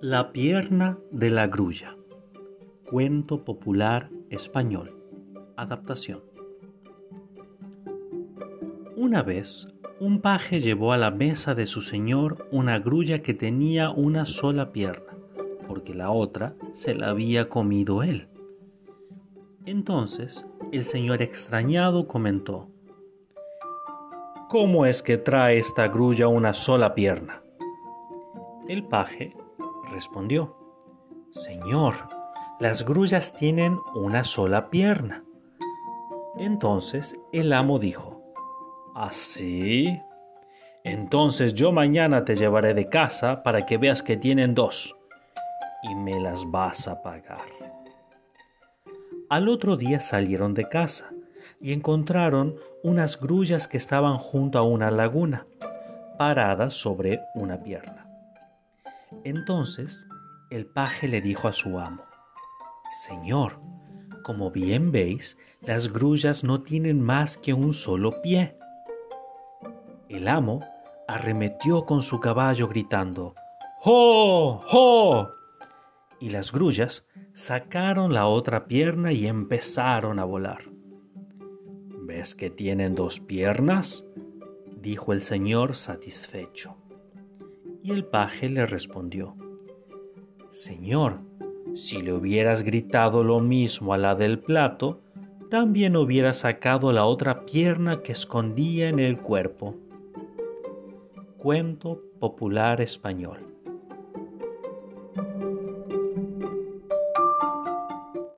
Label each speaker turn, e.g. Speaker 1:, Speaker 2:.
Speaker 1: La pierna de la grulla. Cuento popular español. Adaptación. Una vez, un paje llevó a la mesa de su señor una grulla que tenía una sola pierna, porque la otra se la había comido él. Entonces, el señor extrañado comentó, ¿Cómo es que trae esta grulla una sola pierna? El paje respondió, Señor, las grullas tienen una sola pierna. Entonces el amo dijo, ¿Así? Entonces yo mañana te llevaré de casa para que veas que tienen dos y me las vas a pagar. Al otro día salieron de casa y encontraron unas grullas que estaban junto a una laguna, paradas sobre una pierna. Entonces el paje le dijo a su amo, Señor, como bien veis, las grullas no tienen más que un solo pie. El amo arremetió con su caballo gritando, ¡Jo! ¡Jo! Y las grullas sacaron la otra pierna y empezaron a volar. ¿Ves que tienen dos piernas? dijo el señor satisfecho. Y el paje le respondió, Señor, si le hubieras gritado lo mismo a la del plato, también hubiera sacado la otra pierna que escondía en el cuerpo. Cuento popular español.